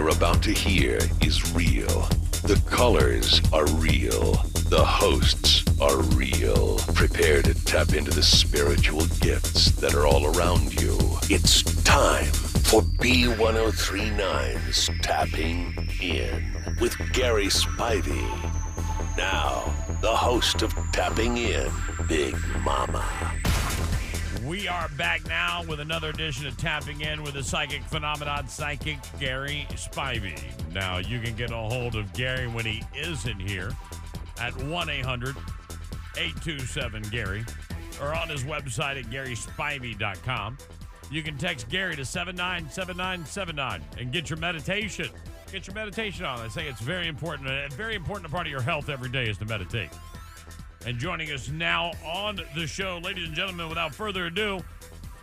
You're about to hear is real. The colors are real. The hosts are real. Prepare to tap into the spiritual gifts that are all around you. It's time for B1039's Tapping In with Gary Spivey. Now, the host of Tapping In, Big Mama. We are back now with another edition of Tapping In with the Psychic Phenomenon Psychic Gary Spivey. Now, you can get a hold of Gary when he isn't here at 1 800 827 Gary or on his website at GarySpivey.com. You can text Gary to 797979 and get your meditation. Get your meditation on. I say it's very important. A very important part of your health every day is to meditate. And joining us now on the show, ladies and gentlemen, without further ado,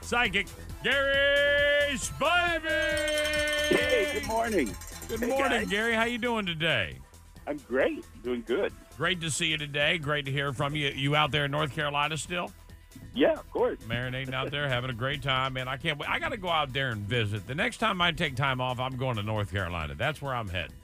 psychic Gary Spivey. Hey, good morning. Good Hey, morning, guys. Gary. How you doing today? I'm great. Doing good. Great to see you today. Great to hear from you. You out there in North Carolina still? Yeah, of course. Marinating out there, having a great time, man. I can't wait. I got to go out there and visit. The next time I take time off, I'm going to North Carolina. That's where I'm heading.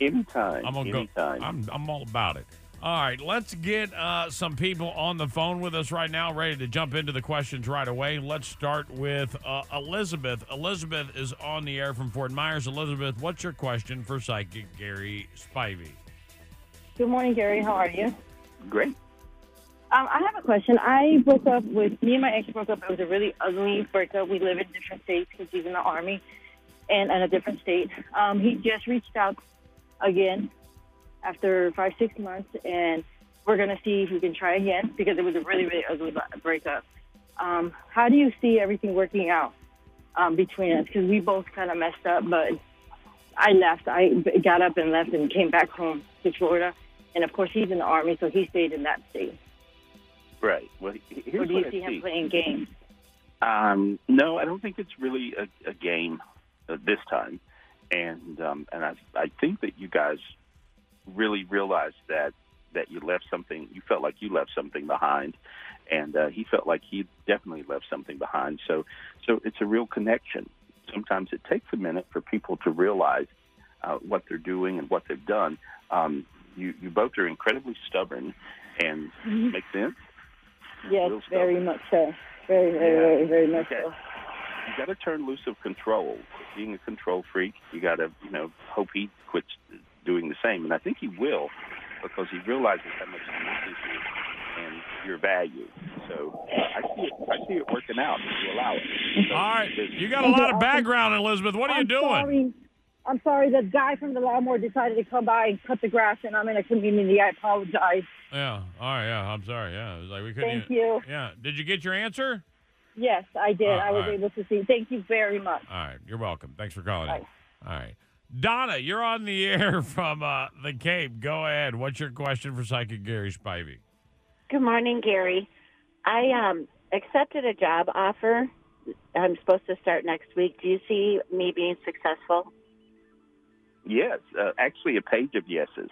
Anytime. I'm gonna anytime. go. I'm I'm all about it. All right, let's get uh, some people on the phone with us right now, ready to jump into the questions right away. Let's start with uh, Elizabeth. Elizabeth is on the air from Fort Myers. Elizabeth, what's your question for psychic Gary Spivey? Good morning, Gary. How are you? great. Um, I have a question. I broke up with me and my ex broke up. It was a really ugly breakup. We live in different states because he's in the army and in a different state. Um, he just reached out again after five six months, and we're gonna see if we can try again because it was a really really ugly breakup. Um, how do you see everything working out um, between us? Because we both kind of messed up, but I left. I got up and left and came back home to Florida. And of course, he's in the army, so he stayed in that state. Right. Well, he- here's Or do you I see him playing games? Um, no, I don't think it's really a, a game uh, this time, and um, and I I think that you guys really realized that that you left something. You felt like you left something behind, and uh, he felt like he definitely left something behind. So so it's a real connection. Sometimes it takes a minute for people to realize uh, what they're doing and what they've done. Um, you you both are incredibly stubborn, and make sense. Yes, very much so. Very, very, Yeah. very, very much Okay. so. you got to turn loose of control. Being a control freak, you got to, you know, hope he quits doing the same. And I think he will because he realizes how much he misses you and your value. So I see it. I see it working out if you allow it. So All right, there's- you got a lot of background, Elizabeth. What are you I'm doing? Sorry. I'm sorry. The guy from the lawnmower decided to come by and cut the grass, and I'm in a community. I apologize. Yeah. All right. Yeah. I'm sorry. Yeah. It was like we couldn't. Thank even- you. Yeah. Did you get your answer? Yes, I did. Oh, I was all right. able to see. Thank you very much. All right. You're welcome. Thanks for calling in. Bye. All right. Donna, you're on the air from uh, the Cape. Go ahead. What's your question for Psychic Gary Spivey? Good morning, Gary. I um, accepted a job offer. I'm supposed to start next week. Do you see me being successful? Yes, uh, actually, a page of yeses.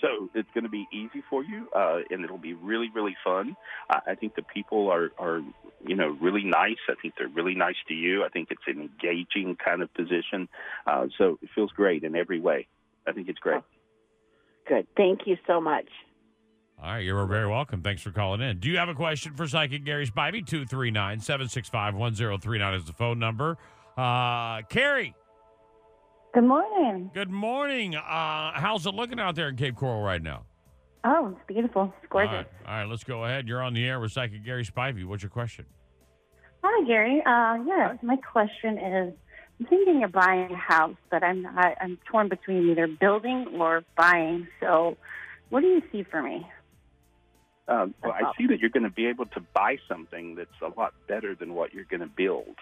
So it's going to be easy for you, uh, and it'll be really, really fun. I, I think the people are, are, you know, really nice. I think they're really nice to you. I think it's an engaging kind of position. Uh, so it feels great in every way. I think it's great. Good. Thank you so much. All right. You're very welcome. Thanks for calling in. Do you have a question for Psychic Gary Spivey? 239 765 1039 is the phone number. Uh, Carrie, Good morning. good morning. Uh, how's it looking out there in Cape Coral right now? Oh, it's beautiful. It's gorgeous. All right. All right, let's go ahead. You're on the air with Psychic Gary Spivey. What's your question? Hi, Gary. Uh, yes, my question is I'm thinking of buying a house, but I'm not, I'm torn between either building or buying. So, what do you see for me? Um, well, I see that you're going to be able to buy something that's a lot better than what you're going to build,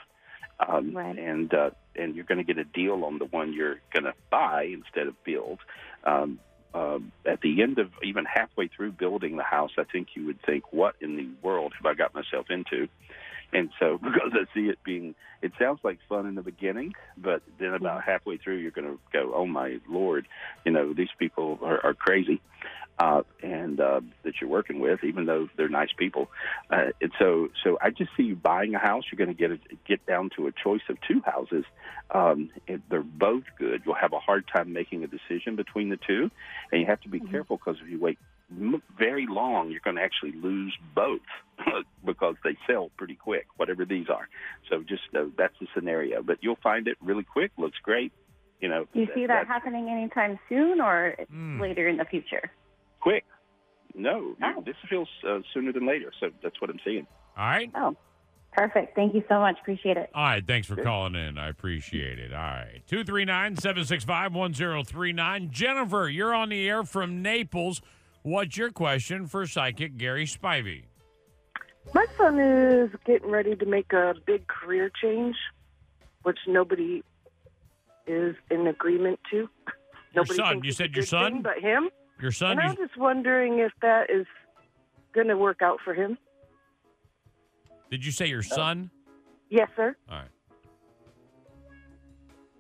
um, Right. and uh, and you're going to get a deal on the one you're going to buy instead of build. Um, um, at the end of even halfway through building the house, I think you would think, "What in the world have I got myself into?" And so, because I see it being, it sounds like fun in the beginning, but then about halfway through, you're going to go, "Oh my lord!" You know, these people are, are crazy uh, and uh, that you're working with, even though they're nice people. Uh, and so, so I just see you buying a house. You're going to get a, get down to a choice of two houses. Um, and they're both good. You'll have a hard time making a decision between the two, and you have to be careful because if you wait m- very long, you're going to actually lose both because they sell pretty quick, whatever these are. So, just uh, that's the scenario. But you'll find it really quick. Looks great. You know, Do you see that that's- happening anytime soon or Hmm. later in the future? Quick. No, Oh. this feels uh, sooner than later. So that's what I'm seeing. All right. Oh, perfect. Thank you so much. Appreciate it. All right. Thanks for calling in. I appreciate it. All right. 239 765 1039. Jennifer, you're on the air from Naples. What's your question for psychic Gary Spivey? My son is getting ready to make a big career change, which nobody is in agreement to. Your Nobody son. You said your son? thing but him. Your son? and I'm just wondering if that is going to work out for him. did you say your son? Yes, sir. All right.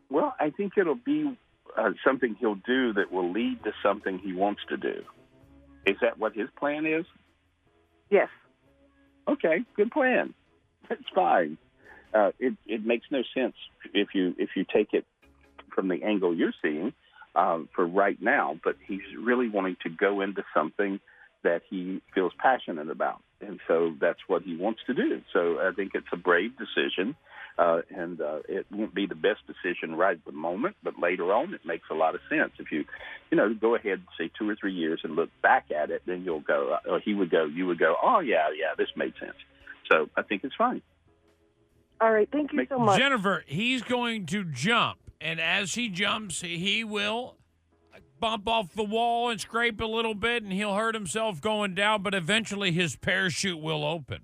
Well, I think it'll be uh, something he'll do that will lead to something he wants to do. Is that what his plan is? Yes. Okay, good plan. That's fine. Uh, it it makes no sense if you if you take it from the angle you're seeing um, for right now. But he's really wanting to go into something that he feels passionate about, and so that's what he wants to do. So I think it's a brave decision, uh, and uh, it won't be the best decision right at the moment, but later on it makes a lot of sense. If you, you know, go ahead and say two or three years and look back at it, then you'll go, or he would go, you would go, oh yeah, yeah, this made sense. So I think it's fine. All right. Thank you Make- so much. Jennifer, he's going to jump, and as he jumps, he will bump off the wall and scrape a little bit, and he'll hurt himself going down, but eventually his parachute will open.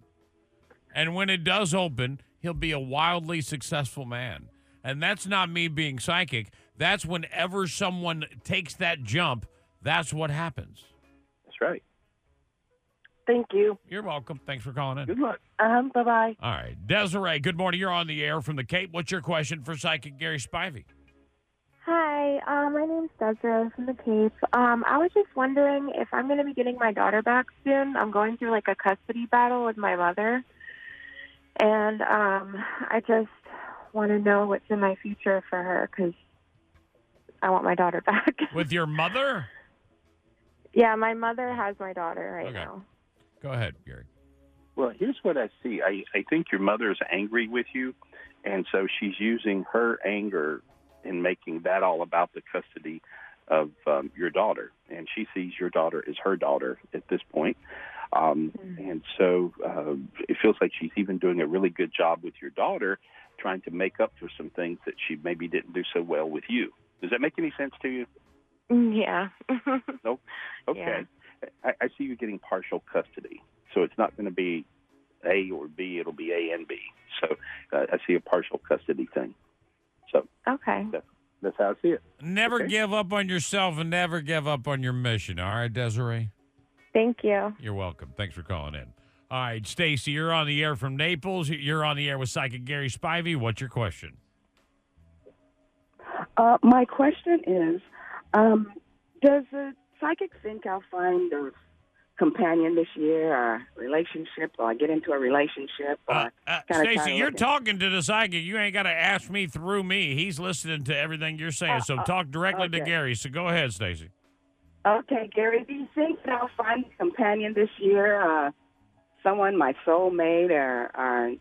And when it does open, he'll be a wildly successful man. And that's not me being psychic. That's whenever someone takes that jump, that's what happens. That's right. Thank you. You're welcome. Thanks for calling in. Good luck. Um, bye bye. All right. Desiree, good morning. You're on the air from the Cape. What's your question for psychic Gary Spivey? Hi, uh, my name's Desiree from the Cape. Um, I was just wondering if I'm going to be getting my daughter back soon. I'm going through like a custody battle with my mother, and um, I just want to know what's in my future for her because I want my daughter back. With your mother? yeah, my mother has my daughter right Okay. now. Go ahead, Gary. Well, here's what I see. I, I think your mother is angry with you, and so she's using her anger in making that all about the custody of um, your daughter. And she sees your daughter as her daughter at this point. Um, And so uh, it feels like she's even doing a really good job with your daughter, trying to make up for some things that she maybe didn't do so well with you. Does that make any sense to you? Mm, Yeah. Nope. Okay. I, I see you getting partial custody, so it's not going to be A or B; it'll be A and B. So uh, I see a partial custody thing. So okay. that's how I see it. Never Okay. give up on yourself and never give up on your mission. All right, Desiree? Thank you. You're welcome. Thanks for calling in. All right, Stacy, you're on the air from Naples. You're on the air with Psychic Gary Spivey. What's your question? Uh, my question is, um, does the psychic think I'll find a companion this year, or relationship, or I get into a relationship, or Uh, uh, Stacy, you're talking to the psychic. You ain't got to ask me through me. He's listening to everything you're saying. So Uh, uh, talk directly to. Gary. So go ahead, Stacy. Okay, Gary, do you think that I'll find a companion this year? Uh, someone, my soulmate, or, or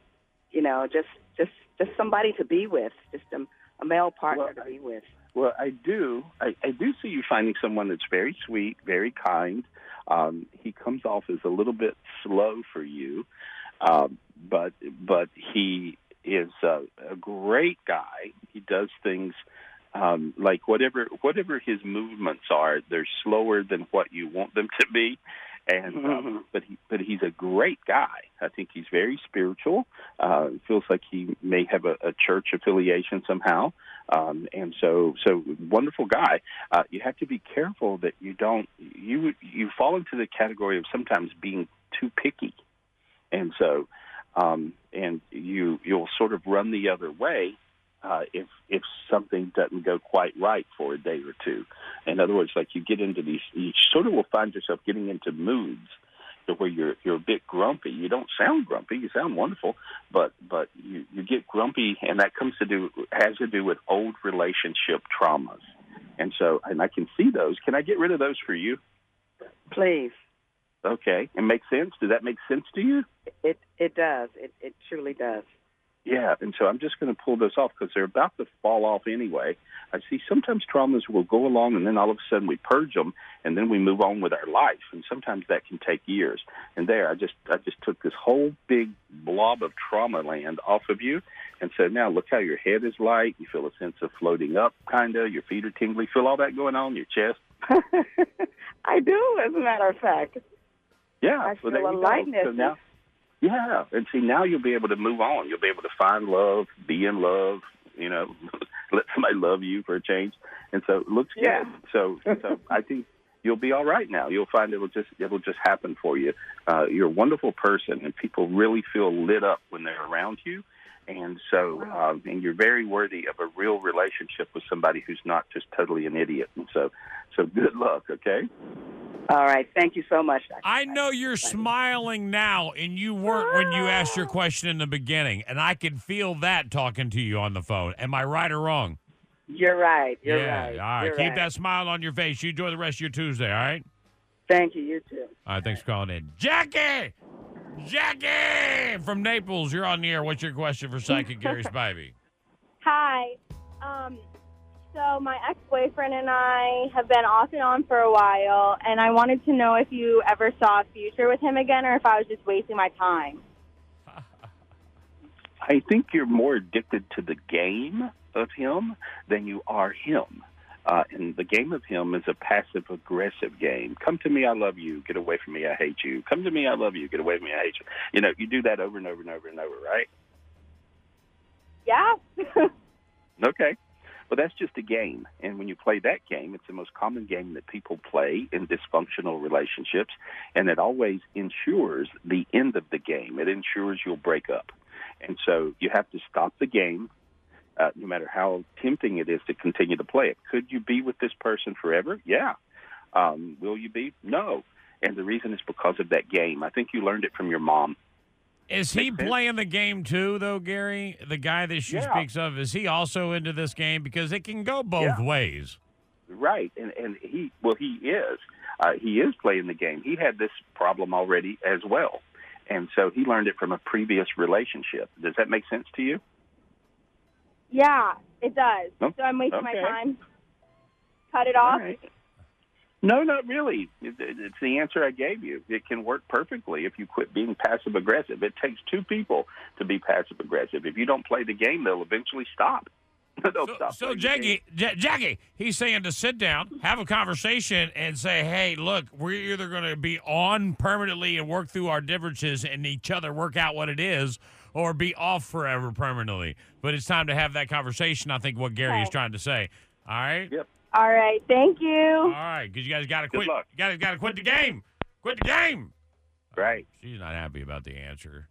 you know, just just just somebody to be with, just a, a male partner Well, to be with. Well, I do. I, I do see you finding someone that's very sweet, very kind. Um, he comes off as a little bit slow for you, um, but but he is uh, a great guy. He does things um, like whatever whatever his movements are, they're slower than what you want them to be. And um, but he but he's a great guy. I think he's very spiritual. Uh, feels like he may have a, a church affiliation somehow. Um, and so so wonderful guy. Uh, you have to be careful that you don't you you fall into the category of sometimes being too picky, and so um, and you you'll sort of run the other way uh, if if something doesn't go quite right for a day or two. In other words, like you get into these, you sort of will find yourself getting into moods to where you're you're a bit grumpy. You don't sound grumpy; you sound wonderful, but but you you get grumpy, and that comes to do has to do with old relationship traumas. And so, and I can see those. Can I get rid of those for you? Please. Okay, it makes sense. Does that make sense to you? It it does. It it truly does. Yeah, and so I'm just going to pull those off because they're about to fall off anyway. I see sometimes traumas will go along and then all of a sudden we purge them and then we move on with our life, and sometimes that can take years. And there, I just I just took this whole big blob of trauma land off of you, and so now look how your head is light. You feel a sense of floating up, kind of. Your feet are tingly. Feel all that going on in your chest. I do, as a matter of fact. Yeah, I well, feel there a you go. lightness. So now, yeah, and see now you'll be able to move on. You'll be able to find love, be in love. You know, let somebody love you for a change, and so it looks Yeah. good. So, so I think you'll be all right now. You'll find it'll just it'll just happen for you. Uh, you're a wonderful person, and people really feel lit up when they're around you. And so, um, and you're very worthy of a real relationship with somebody who's not just totally an idiot. And so, so good luck. Okay. All right. Thank you so much. Dr. I know you're smiling now, and you weren't when you asked your question in the beginning, and I can feel that talking to you on the phone. Am I right or wrong? You're right. You're yeah. right. All right. You're Keep right. that smile on your face. You enjoy the rest of your Tuesday. All right. Thank you. You too. All right. Thanks for calling in, Jackie. Jackie from Naples. You're on the air. What's your question for Psychic Gary Spivey? Hi. Um, so my ex-boyfriend and I have been off and on for a while, and I wanted to know if you ever saw a future with him again, or if I was just wasting my time. I think you're more addicted to the game of him than you are him. Uh, and the game of him is a passive aggressive game. Come to me, I love you. Get away from me, I hate you. Come to me, I love you. Get away from me, I hate you. You know, you do that over and over and over and over, right? Yeah. Okay. Well, that's just a game. And when you play that game, it's the most common game that people play in dysfunctional relationships. And it always ensures the end of the game, it ensures you'll break up. And so you have to stop the game, uh, no matter how tempting it is to continue to play it. Could you be with this person forever? Yeah. Um, will you be? No. And the reason is because of that game. I think you learned it from your mom. Is he playing the game too, though, Gary? The guy that she Yeah. speaks of, is he also into this game? Because it can go both Yeah. ways. Right, and and he well he is uh, he is playing the game. He had this problem already as well, and so he learned it from a previous relationship. Does that make sense to you? Yeah, it does. Oh, So I'm wasting my time. Cut it off. All right. No, not really. It, it- it's the answer I gave you. It can work perfectly if you quit being passive aggressive. It takes two people to be passive aggressive. If you don't play the game, they'll eventually stop. they'll So, stop. so playing the game. Jackie, Ja- Jackie, he's saying to sit down, have a conversation, and say, "Hey, look, we're either going to be on permanently and work through our differences and each other work out what it is, or be off forever permanently." But it's time to have that conversation. I think what Gary is trying to say. All right. Yep. All right. Thank you. All right, because you guys got to Good quit. luck. You guys got to quit the game. Quit the game. Right. She's not happy about the answer.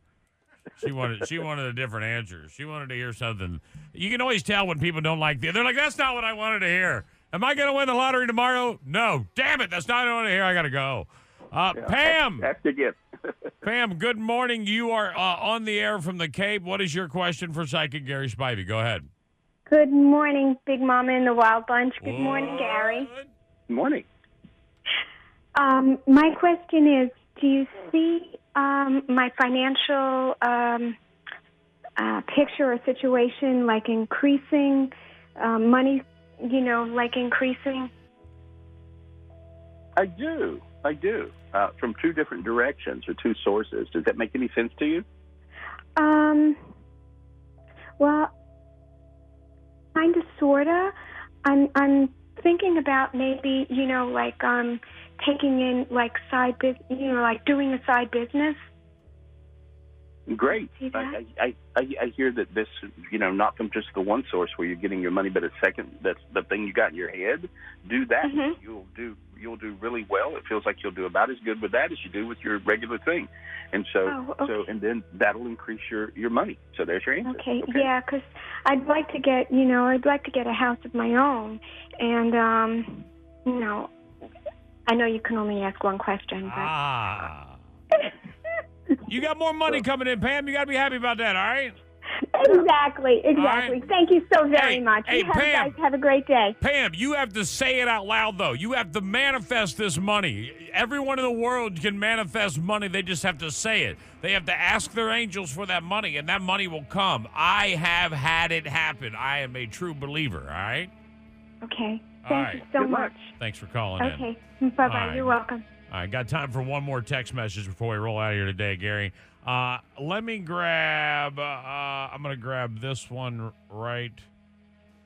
She wanted she wanted a different answer. She wanted to hear something. You can always tell when people don't like the. They're like, "That's not what I wanted to hear." Am I going to win the lottery tomorrow? No. Damn it, that's not what I want to hear. I got to go. Uh, Pam, Ask again. Pam, good morning. You are uh, on the air from the Cape. What is your question for Psychic Gary Spivey? Go ahead. Good morning, Big Mama and the Wild Bunch. Good morning, Gary. Good Morning. Um, my question is Do you see um, my financial um, uh, picture or situation like increasing? Um, money, you know, like increasing? I do. I do. Uh, from two different directions or two sources. Does that make any sense to you? Um, Well, kind of, sorta. I'm I'm thinking about maybe you know like um taking in like side business, you know like doing a side business. Great. I, I, I, I hear that this, you know, not from just the one source where you're getting your money, but a second, that's the thing you got in your head. Do that. Mm-hmm. You'll do, you'll do really well. It feels like you'll do about as good with that as you do with your regular thing. And so, Oh, okay. so, and then that'll increase your, your money. So there's your answer. Okay, Yeah, because I'd like to get, you know, I'd like to get a house of my own, and um, you know, I know you can only ask one question, but Ah. You got more money coming in, Pam. You got to be happy about that, all right? exactly, exactly. Thank you so very Hey, much. hey, you have, Pam. guys have a great day. Pam, you have to say it out loud, though. You have to manifest this money. Everyone in the world can manifest money. They just have to say it. They have to ask their angels for that money, and that money will come. I have had it happen. I am a true believer, all right? Okay, thank right. you so much. Thanks for calling in. Okay, Bye-bye. right. You're welcome. All right, got time for one more text message before we roll out of here today, Gary. Uh, let me grab. Uh, I'm going to grab this one right.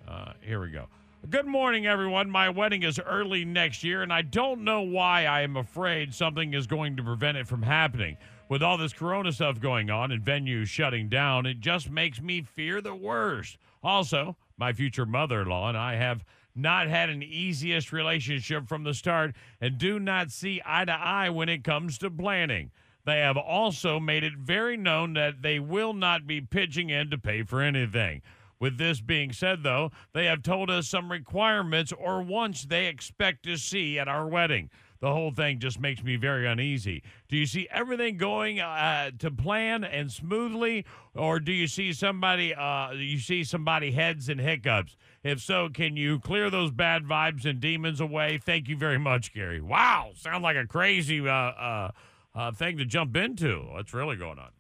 Uh, here we go. Good morning, everyone. My wedding is early next year, and I don't know why I am afraid something is going to prevent it from happening. With all this corona stuff going on and venues shutting down, it just makes me fear the worst. Also, my future mother in law and I have not had an easiest relationship from the start and do not see eye to eye when it comes to planning. They have also made it very known that they will not be pitching in to pay for anything. With this being said, though, they have told us some requirements or wants they expect to see at our wedding. The whole thing just makes me very uneasy. Do you see everything going uh, to plan and smoothly, or do you see somebody? Uh, you see somebody heads and hiccups? If so, can you clear those bad vibes and demons away? Thank you very much, Gary. Wow, sound like a crazy uh, uh, uh, thing to jump into. What's really going on?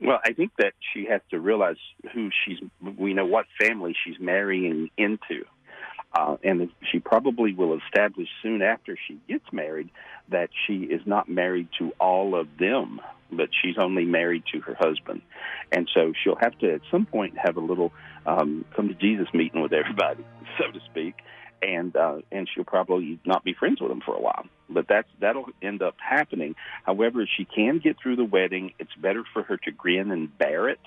Well, I think that she has to realize who she's, we know what family she's marrying into. Uh, and she probably will establish soon after she gets married that she is not married to all of them, but she's only married to her husband. And so she'll have to, at some point, have a little um, come to Jesus meeting with everybody, so to speak. And uh, and she'll probably not be friends with them for a while, but that's that'll end up happening. However, if she can get through the wedding, it's better for her to grin and bear it,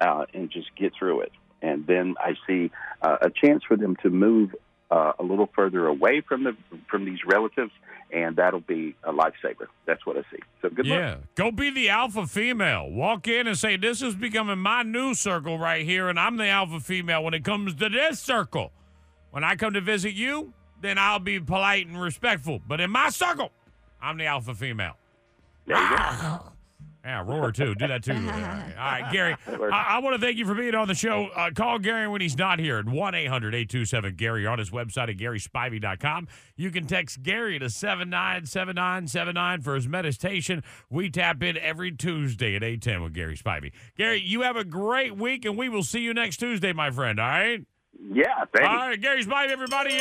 uh, and just get through it. And then I see uh, a chance for them to move uh, a little further away from the from these relatives, and that'll be a lifesaver. That's what I see. So good yeah, luck. go be the alpha female. Walk in and say, "This is becoming my new circle right here, and I'm the alpha female when it comes to this circle. When I come to visit you, then I'll be polite and respectful. But in my circle, I'm the alpha female." Yeah, roar too. Do that too. All right, All right, Gary. I, I want to thank you for being on the show. Uh, call Gary when he's not here at 1 800 827 Gary on his website at GarySpivey.com. You can text Gary to 797979 for his meditation. We tap in every Tuesday at 810 with Gary Spivey. Gary, you have a great week, and we will see you next Tuesday, my friend. All right? Yeah, thank All right, Gary Spivey, everybody.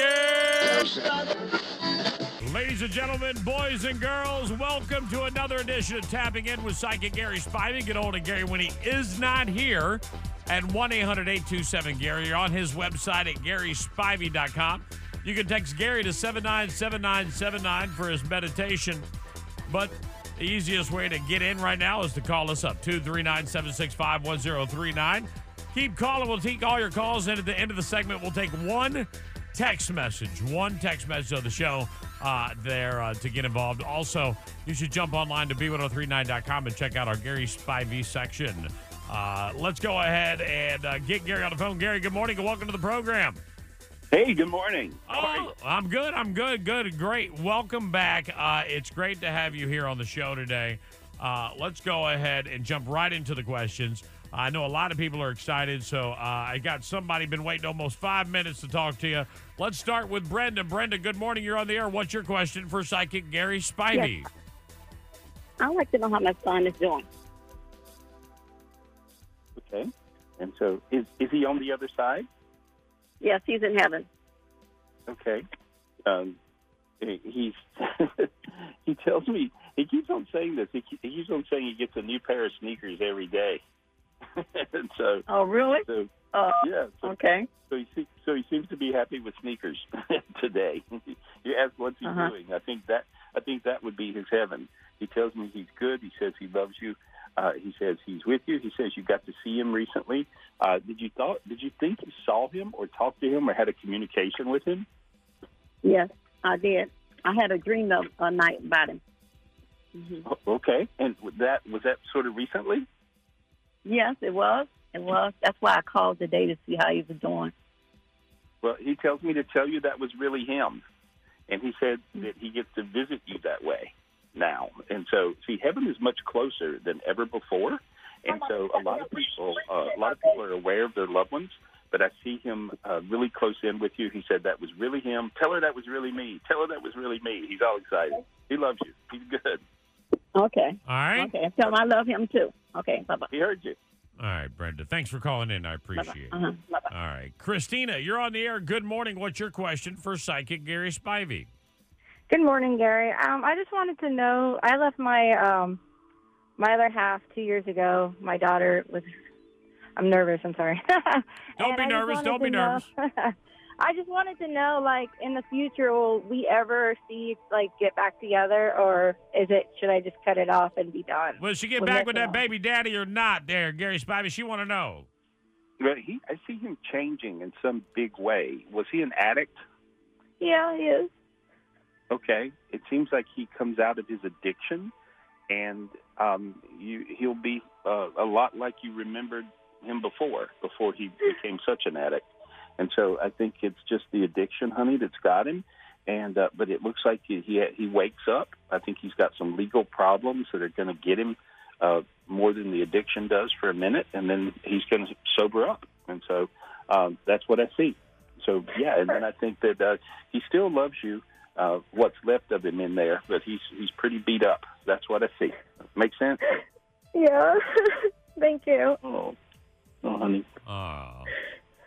Ladies and gentlemen, boys and girls, welcome to another edition of Tapping In with Psychic Gary Spivey. Get hold of Gary when he is not here at 1 800 827 Gary. You're on his website at GarySpivey.com. You can text Gary to 797979 for his meditation. But the easiest way to get in right now is to call us up 239 765 1039. Keep calling. We'll take all your calls. And at the end of the segment, we'll take one text message, one text message of the show uh, there uh, to get involved. Also, you should jump online to b1039.com and check out our Gary Spivey section. Uh, let's go ahead and uh, get Gary on the phone. Gary, good morning and welcome to the program. Hey, good morning. Oh, I'm good. I'm good. Good. Great. Welcome back. Uh, it's great to have you here on the show today. Uh, let's go ahead and jump right into the questions. I know a lot of people are excited, so uh, I got somebody been waiting almost five minutes to talk to you. Let's start with Brenda. Brenda, good morning. You're on the air. What's your question for psychic Gary Spivey? Yes. I'd like to know how my son is doing. Okay. And so, is is he on the other side? Yes, he's in heaven. Okay. Um, he- he's he tells me he keeps on saying this. He keeps on saying he gets a new pair of sneakers every day. And so, Oh, really? so Oh, yeah. So, okay. So he so he seems to be happy with sneakers today. you ask what's he Uh-huh. doing. I think that I think that would be his heaven. He tells me he's good. He says he loves you. Uh, he says he's with you. He says you got to see him recently. Uh, did you thought? Did you think you saw him or talked to him or had a communication with him? Yes, I did. I had a dream of a night about him. hmm Okay, and that was that sort of recently? Yes, it was. It was. That's why I called today to see how he was doing. Well, he tells me to tell you that was really him, and he said that he gets to visit you that way now. And so, see, heaven is much closer than ever before. And so, a lot of people, uh, a lot of people are aware of their loved ones, but I see him uh, really close in with you. He said that was really him. Tell her that was really me. Tell her that was really me. He's all excited. He loves you. He's good. Okay. All right. Okay. Tell him I love him too. Okay. Bye bye. He heard you. All right, Brenda. Thanks for calling in. I appreciate it. Uh-huh. Bye-bye. All right. Christina, you're on the air. Good morning. What's your question for psychic Gary Spivey? Good morning, Gary. Um, I just wanted to know. I left my um, my other half two years ago. My daughter was. I'm nervous. I'm sorry. Don't be nervous. Don't be nervous. I just wanted to know, like, in the future, will we ever see like get back together, or is it should I just cut it off and be done? Will she get With back with that baby daddy or not there, Gary Spivey? She want to know. But he, I see him changing in some big way. Was he an addict? Yeah, he is. okay it seems like he comes out of his addiction and um you he'll be uh, a lot like you remembered him before before he became such an addict and so i think it's just the addiction honey that's got him and uh, but it looks like he he, he wakes up i think he's got some legal problems that are going to get him uh more than the addiction does for a minute and then he's going to sober up and so um that's what i see so yeah and then i think that uh he still loves you uh, what's left of him in there, but he's he's pretty beat up. That's what I see. Make sense? Yeah. Thank you. Oh, oh, honey. Oh.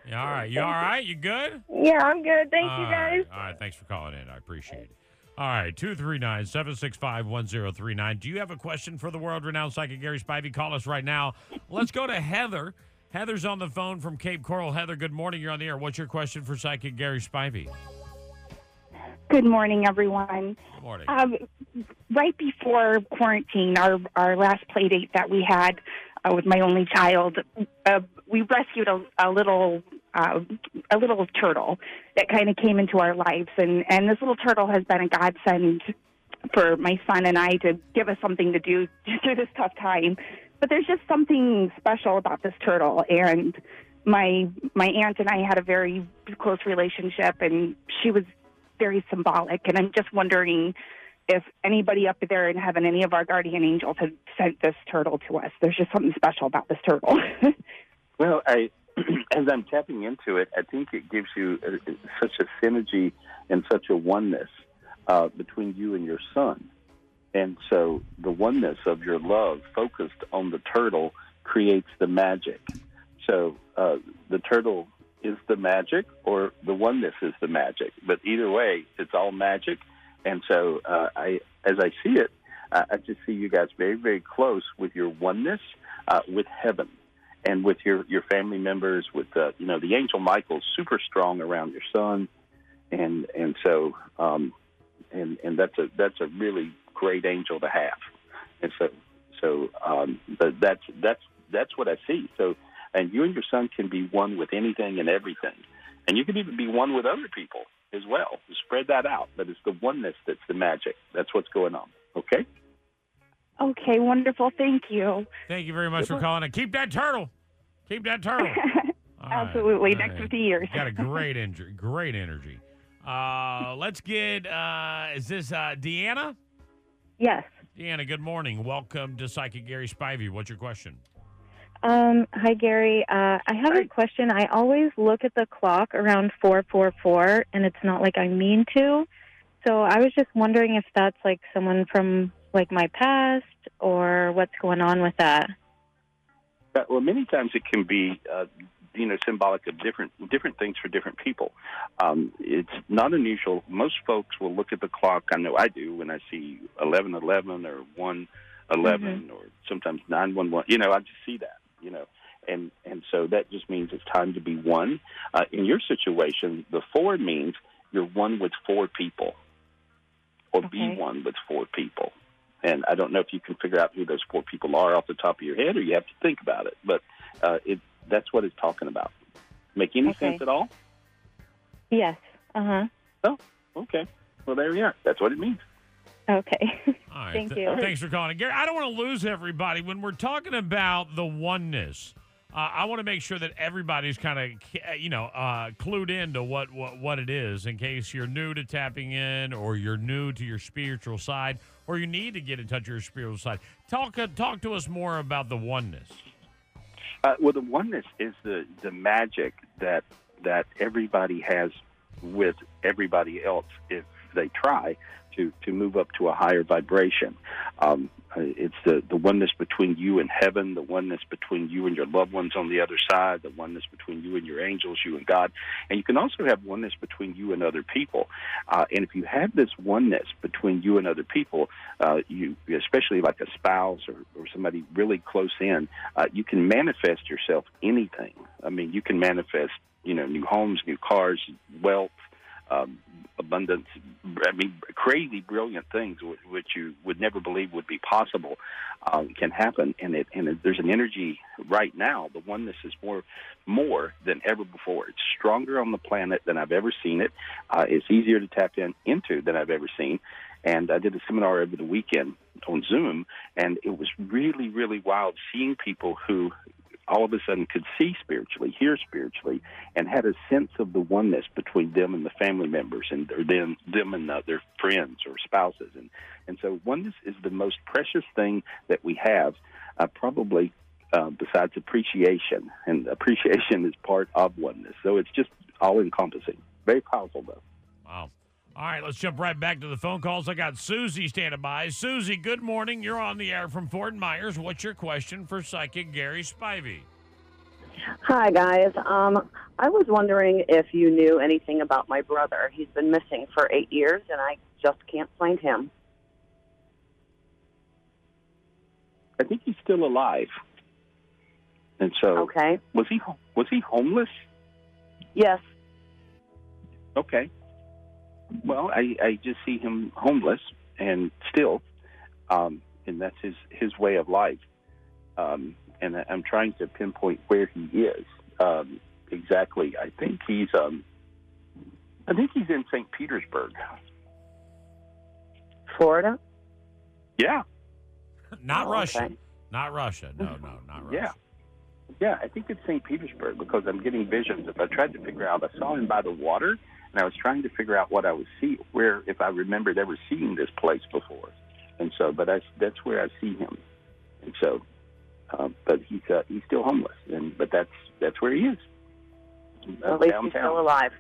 Yeah, all right. You all right? You good? Yeah, I'm good. Thank you, guys. right. All right. Thanks for calling in. I appreciate it. All right. 239 765 1039. Do you have a question for the world renowned psychic Gary Spivey? Call us right now. Let's go to Heather. Heather's on the phone from Cape Coral. Heather, good morning. You're on the air. What's your question for psychic Gary Spivey? Good morning, everyone. Good morning. Um, right before quarantine, our our last play date that we had uh, with my only child, uh, we rescued a, a little uh, a little turtle that kind of came into our lives, and and this little turtle has been a godsend for my son and I to give us something to do through this tough time. But there's just something special about this turtle, and my my aunt and I had a very close relationship, and she was very symbolic. And I'm just wondering if anybody up there in heaven, any of our guardian angels, had sent this turtle to us. There's just something special about this turtle. Well, I as I'm tapping into it, I think it gives you uh such a synergy and such a oneness uh, between you and your son. And so the oneness of your love focused on the turtle creates the magic. So uh, the turtle is the magic or the oneness is the magic. But either way, it's all magic. And so uh, I, as I see it, I I just see you guys very, very close with your oneness uh, with heaven and with your, your family members, with uh, you know the angel Michael's super strong around your son, and and so um, and and that's a that's a really great angel to have, and so so um, but that's that's that's what I see. So and you and your son can be one with anything and everything, and you can even be one with other people as well. Spread that out, but it's the oneness that's the magic. That's what's going on. Okay. okay, wonderful. Thank you. Thank you very much for calling in. Keep that turtle. Keep that turtle. Absolutely. All Next right. 50 years. Got a great energy. Great energy. Uh, let's get. Uh, is this uh, Deanna? Yes. Deanna, good morning. Welcome to Psychic Gary Spivey. What's your question? Um, hi, Gary. Uh, I have a question. I always look at the clock around 444, and it's not like I mean to. So I was just wondering if that's like someone from like my past or what's going on with that. Uh, well, many times it can be, uh, you know, symbolic of different different things for different people. Um, it's not unusual. Most folks will look at the clock. I know I do when I see eleven eleven or one Mm-hmm. or sometimes nine one one. You know, I just see that. You know, and and so that just means it's time to be one. Uh, in your situation, the four means you're one with four people, or be one with four people. And I don't know if you can figure out who those four people are off the top of your head, or you have to think about it. But uh, it that's what it's talking about. Make any Okay. sense at all? Yes. Uh huh. Oh, okay. Well, there you are. That's what it means. Okay. All right. Thank th- you. Thanks for calling. Gary, I don't want to lose everybody. When we're talking about the oneness, uh, I want to make sure that everybody's kind of, you know, uh, clued into what, what, what it is in case you're new to tapping in or you're new to your spiritual side or you need to get in touch with your spiritual side. Talk, uh, talk to us more about the oneness. Uh, well, the oneness is the the magic that that everybody has with everybody else if they try to to move up to a higher vibration. Um, uh, it's the the oneness between you and heaven, the oneness between you and your loved ones on the other side, the oneness between you and your angels, you and God, and you can also have oneness between you and other people. Uh, and if you have this oneness between you and other people, uh, you especially like a spouse or, or somebody really close in, uh, you can manifest yourself anything. I mean, you can manifest you know new homes, new cars, wealth. Um, abundance, I mean, crazy, brilliant things which you would never believe would be possible um, can happen. And it and it, there's an energy right now. The oneness is more more than ever before. It's stronger on the planet than I've ever seen it. Uh, it's easier to tap in into than I've ever seen. And I did a seminar over the weekend on Zoom, and it was really, really wild seeing people who all of a sudden could see spiritually, hear spiritually, and had a sense of the oneness between them and the family members, and or them them and uh, their friends or spouses, and and so oneness is the most precious thing that we have, uh, probably uh, besides appreciation, and appreciation is part of oneness. So it's just all encompassing. Very powerful, though. Wow. All right, let's jump right back to the phone calls. I got Susie standing by. Susie, good morning. You're on the air from Fort Myers. What's your question for psychic Gary Spivey? Hi, guys. Um, I was wondering if you knew anything about my brother. He's been missing for eight years, and I just can't find him. I think he's still alive. And so, okay, was he was he homeless? Yes. Okay. Well, I, I just see him homeless and still, um, and that's his his way of life. Um, and I- I'm trying to pinpoint where he is um, exactly. I think he's um, I think he's in St. Petersburg. Florida. Not Yeah. Oh, Russia. okay. Not Russia. No, no, not Russia. Yeah. Yeah, I think it's St. Petersburg because I'm getting visions. If I tried to figure out, I saw him by the water, and I was trying to figure out what I was see where if I remembered ever seeing this place before, and so, but I, that's where I see him, and so, uh, but he's uh, he's still homeless, and but that's that's where he is. Uh, At least downtown. he's still alive.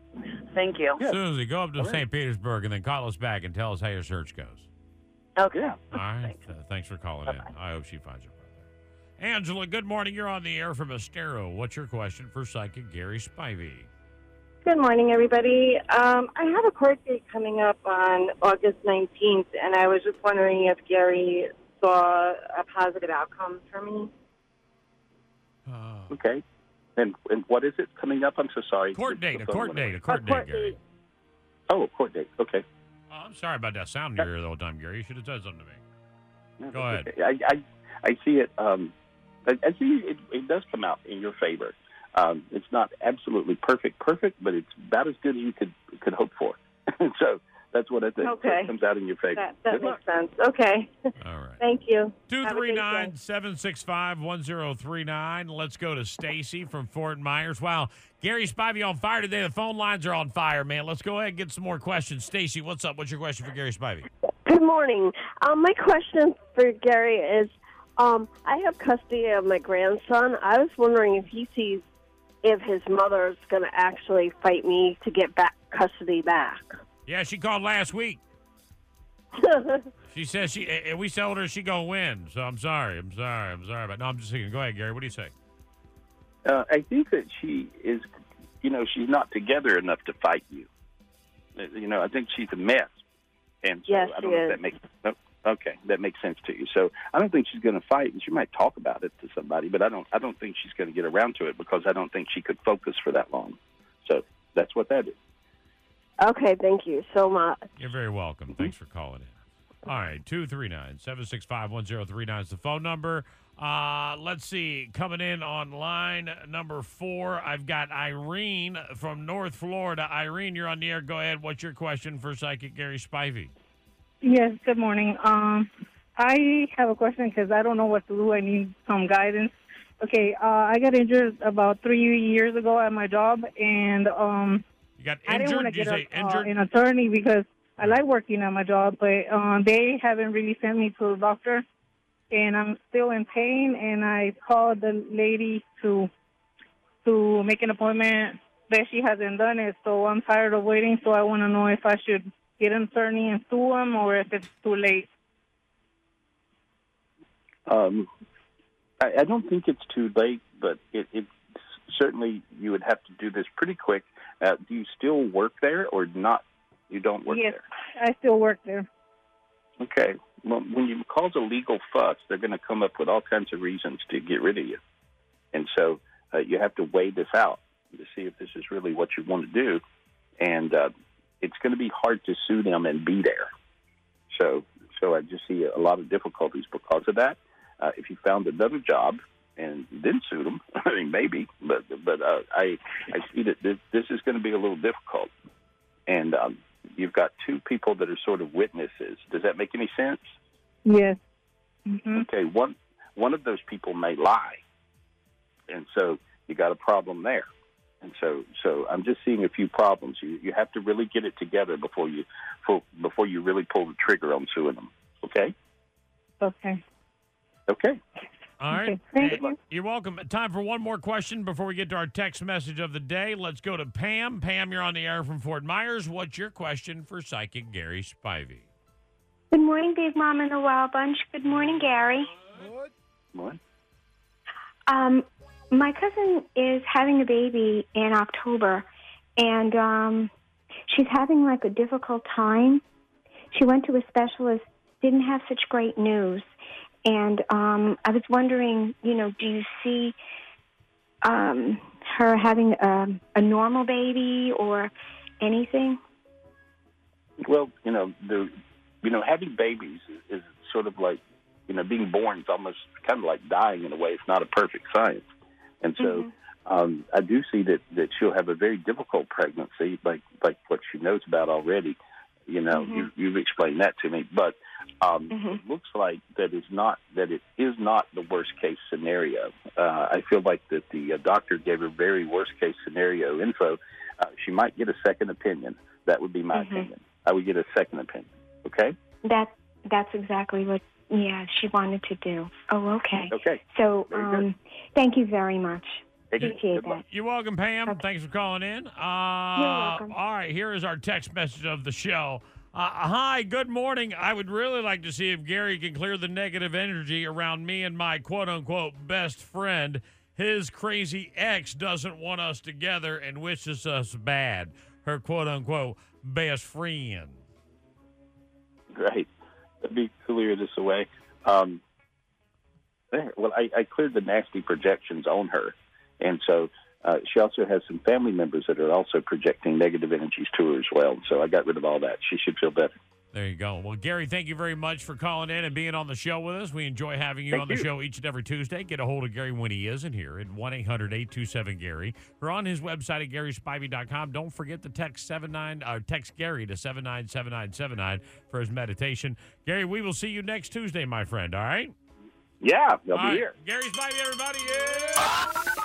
Thank you. Susie, go up to All right. St. Petersburg and then call us back and tell us how your search goes. Okay. Yeah. All right. Uh, thanks for calling in. I hope she finds her brother. Angela, good morning. You're on the air from Estero. What's your question for psychic Gary Spivey? Good morning, everybody. Um, I have a court date coming up on August 19th, and I was just wondering if Gary saw a positive outcome for me. Okay, and and what is it coming up? I'm so sorry. Court date, a The phone court went date, away. a court date, Gary. Oh, a court date. Okay. Oh, I'm sorry about that sound in your ear the whole time, Gary. You should have said something to me. Go ahead. Okay. I, I I see it. Um, I, I see it, it does come out in your favor. Um, it's not absolutely perfect, perfect, but it's about as good as you could could hope for. so that's what I think. So Okay. it comes out in your favor. That, that Good makes sense. Okay. All right. Thank you. Two Have a three great nine day. seven six five one zero three nine. Let's go to Stacy from Fort Myers. Wow, Gary Spivey on fire today. The phone lines are on fire, man. Let's go ahead and get some more questions. Stacy, what's up? What's your question for Gary Spivey? Good morning. Um, my question for Gary is um, I have custody of my grandson. I was wondering if he sees if his mother's going to actually fight me to get back custody back. Yeah, she called last week. She says she and we told her she gonna win. So I'm sorry. I'm sorry. I'm sorry. But no, I'm just thinking. Go ahead, Gary. What do you say? Uh, I think that she is, you know, she's not together enough to fight you. Uh, You know, I think she's a mess, and so Yes, I don't know is. if that makes. No, Okay, that makes sense to you. So I don't think she's going to fight, and she might talk about it to somebody, but I don't. I don't think she's going to get around to it because I don't think she could focus for that long. So that's what that is. Okay, thank you so much. You're very welcome. Thanks for calling in. All right, 239 765 1039 is the phone number. Uh, let's see. Coming in on line number four, I've got Irene from North Florida. Irene, you're on the air. Go ahead. What's your question for Psychic Gary Spivey? Yes, good morning. Um, I have a question because I don't know what to do. I need some guidance. Okay, uh, I got injured about three years ago at my job, and um, You got I didn't want to get a, uh, an attorney because I like working at my job, but uh, they haven't really sent me to the doctor, and I'm still in pain. And I called the lady to to make an appointment, but she hasn't done it. So I'm tired of waiting. So I want to know if I should get attorney and sue them, or if it's too late. Um, I, I don't think it's too late, but it, it certainly you would have to do this pretty quick. Uh, do you still work there or not? You don't work yes, there. I still work there. Okay. Well, when you cause a legal fuss, they're going to come up with all kinds of reasons to get rid of you, and so uh, you have to weigh this out to see if this is really what you want to do. And uh, it's going to be hard to sue them and be there. So, so I just see a lot of difficulties because of that. Uh, if you found another job and then sued them, I mean maybe, but but uh, I I see that this, this is going to be a little difficult. And um, you've got two people that are sort of witnesses. Does that make any sense? Yes. hmm Okay, one one of those people may lie, and so you got a problem there. And so, so I'm just seeing a few problems. You you have to really get it together before you for, before you really pull the trigger on suing them. Okay. Okay. Okay. All right. Okay, thank Hey, you. You're welcome. Time for one more question before we get to our text message of the day. Let's go to Pam. Pam, you're on the air from Fort Myers. What's your question for Psychic Gary Spivey? Good morning, Big Mom and the Wild Bunch. Good morning, Gary. What? Um, my cousin is having a baby in October, and um, she's having like a difficult time. She went to a specialist, didn't have such great news, and um, I was wondering, you know, do you see um, her having a, a normal baby or anything? Well, you know, the you know having babies is, is sort of like you know being born is almost kind of like dying in a way. It's not a perfect science, and so um, I do see that that she'll have a very difficult pregnancy, like like what she knows about already. You know, you, you've explained that to me, but um, it looks like that is not that it is not the worst case scenario. Uh, I feel like that the uh, doctor gave her very worst case scenario info. Uh, she might get a second opinion. That would be my opinion. I would get a second opinion. Okay. That that's exactly what yeah she wanted to do. Oh, okay. Okay. So um, thank you very much. Thank you. Appreciate that. You're welcome, Pam. Thanks for calling in. Uh, welcome. All right, here is our text message of the show. Uh, hi, good morning. I would really like to see if Gary can clear the negative energy around me and my quote unquote best friend. His crazy ex doesn't want us together and wishes us bad. Her quote unquote best friend. Great. Me clear this away. Um. Well, I, I cleared the nasty projections on her, and so uh, she also has some family members that are also projecting negative energies to her as well. So I got rid of all that. She should feel better. There you go. Well, Gary, thank you very much for calling in and being on the show with us. We enjoy having you Thank on the you. show each and every Tuesday. Get a hold of Gary when he isn't here at 1 800 827 Gary or on his website at GarySpivey.com. Don't forget to text, 79, uh, text Gary to 797979 for his meditation. Gary, we will see you next Tuesday, my friend. All right? Yeah, they'll All be right. here. Gary Spivey, everybody. Yeah.